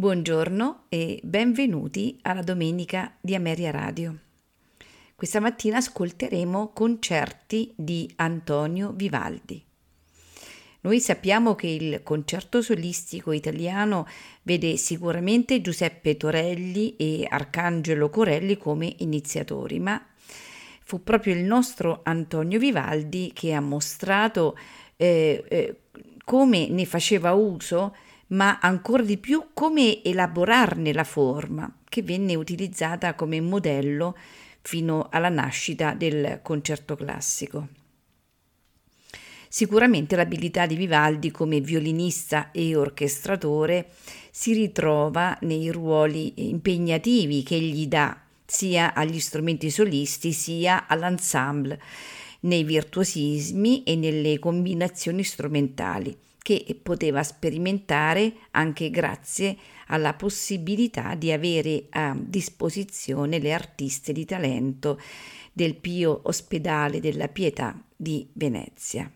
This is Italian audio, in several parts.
Buongiorno e benvenuti alla domenica di Ameria Radio. Questa mattina ascolteremo concerti di Antonio Vivaldi. Noi sappiamo che il concerto solistico italiano vede sicuramente Giuseppe Torelli e Arcangelo Corelli come iniziatori, ma fu proprio il nostro Antonio Vivaldi che ha mostrato eh, eh, come ne faceva uso ma ancora di più come elaborarne la forma, che venne utilizzata come modello fino alla nascita del concerto classico. Sicuramente l'abilità di Vivaldi come violinista e orchestratore si ritrova nei ruoli impegnativi che gli dà sia agli strumenti solisti sia all'ensemble, nei virtuosismi e nelle combinazioni strumentali che poteva sperimentare anche grazie alla possibilità di avere a disposizione le artiste di talento del Pio Ospedale della Pietà di Venezia.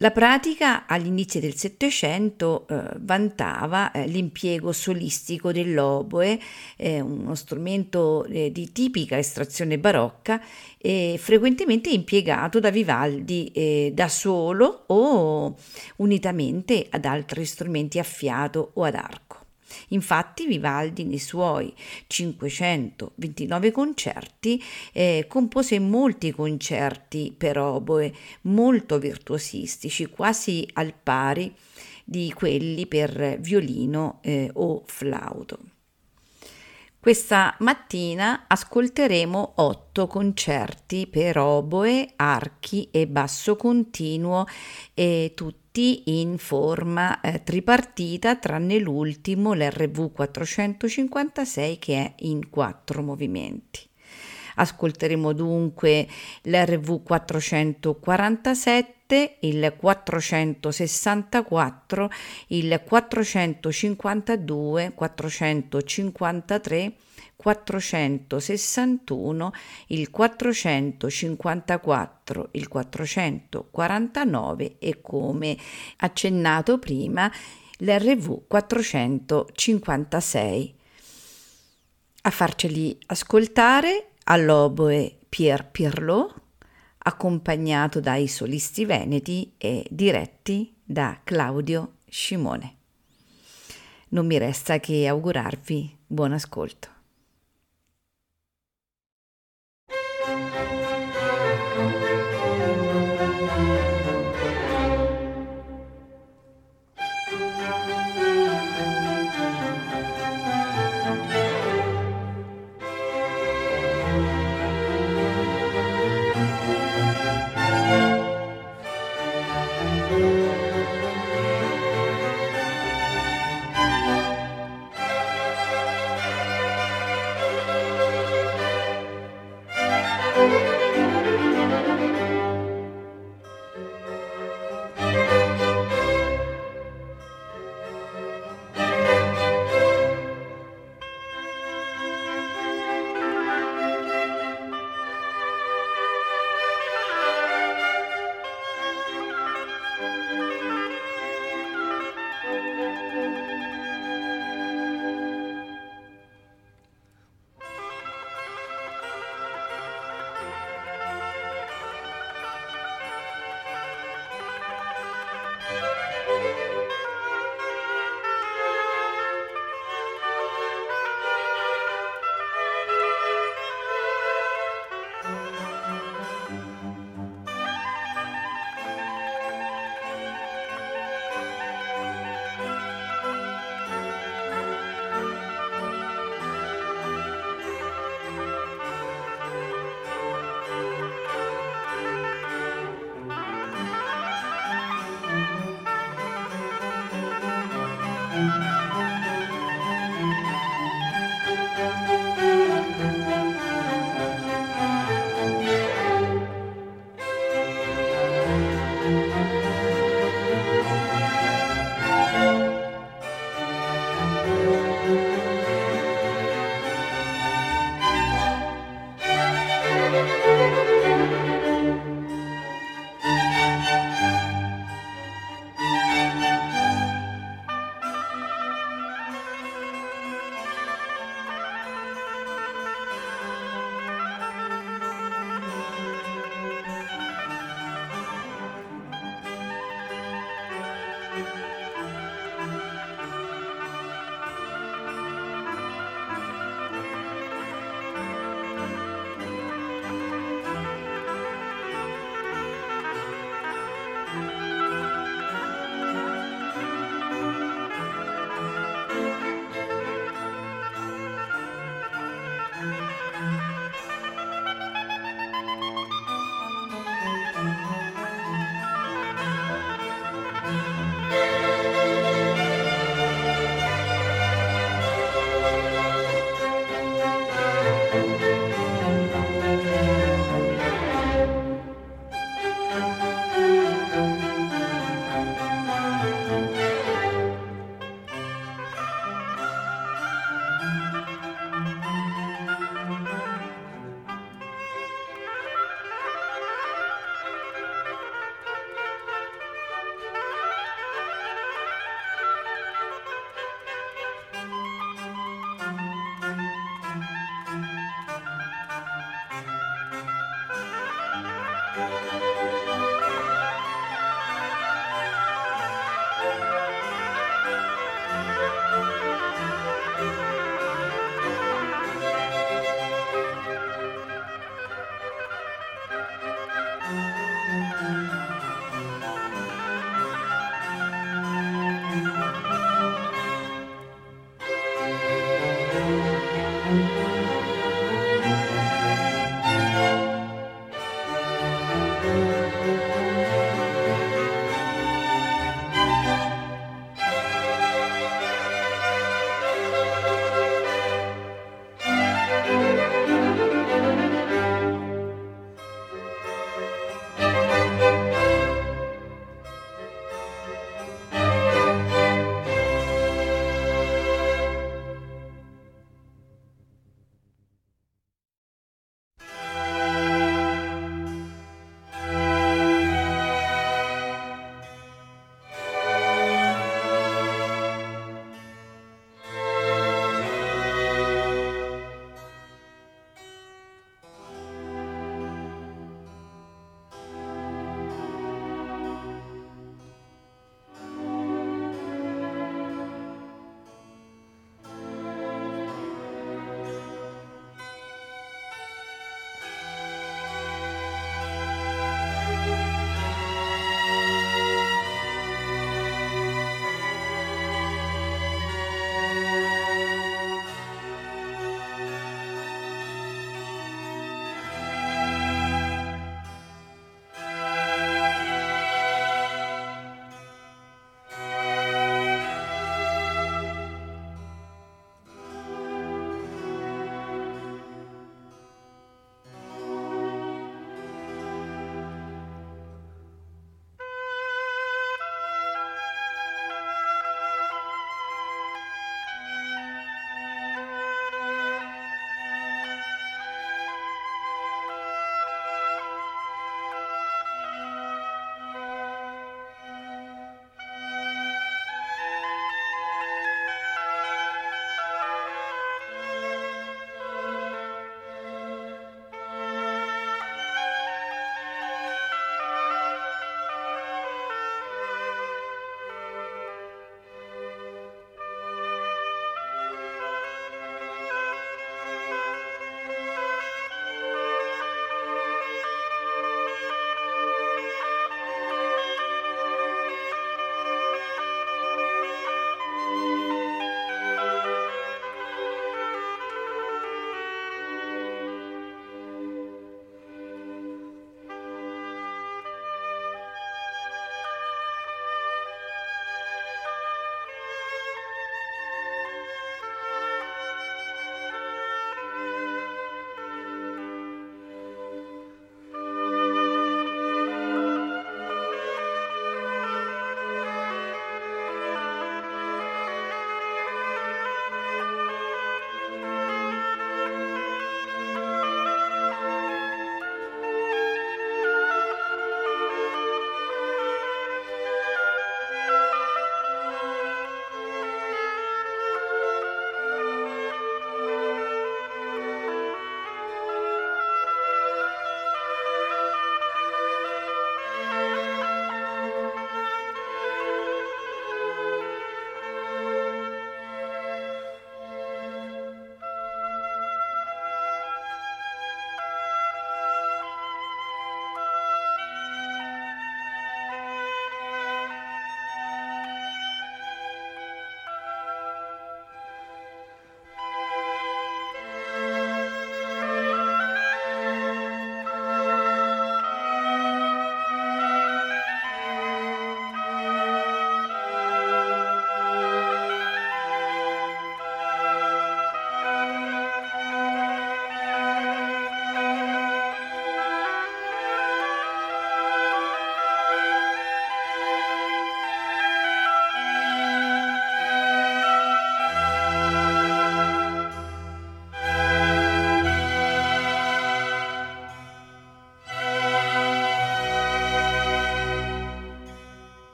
La pratica all'inizio del Settecento eh, vantava eh, l'impiego solistico dell'oboe, eh, uno strumento eh, di tipica estrazione barocca, frequentemente impiegato da Vivaldi eh, da solo o unitamente ad altri strumenti a fiato o ad arco. Infatti Vivaldi nei suoi 529 concerti eh, compose molti concerti per oboe molto virtuosistici, quasi al pari di quelli per violino eh, o flauto. Questa mattina ascolteremo otto concerti per oboe, archi e basso continuo e tutti tutti in forma eh, tripartita tranne l'ultimo, l'RV 456 che è in quattro movimenti. Ascolteremo dunque l'RV 447, il 464, il 452, 453, 461, il 454, il 449 e come accennato prima l'RV 456. A farceli ascoltare all'oboe Pier Pirlo, accompagnato dai solisti veneti e diretti da Claudio Scimone. Non mi resta che augurarvi buon ascolto.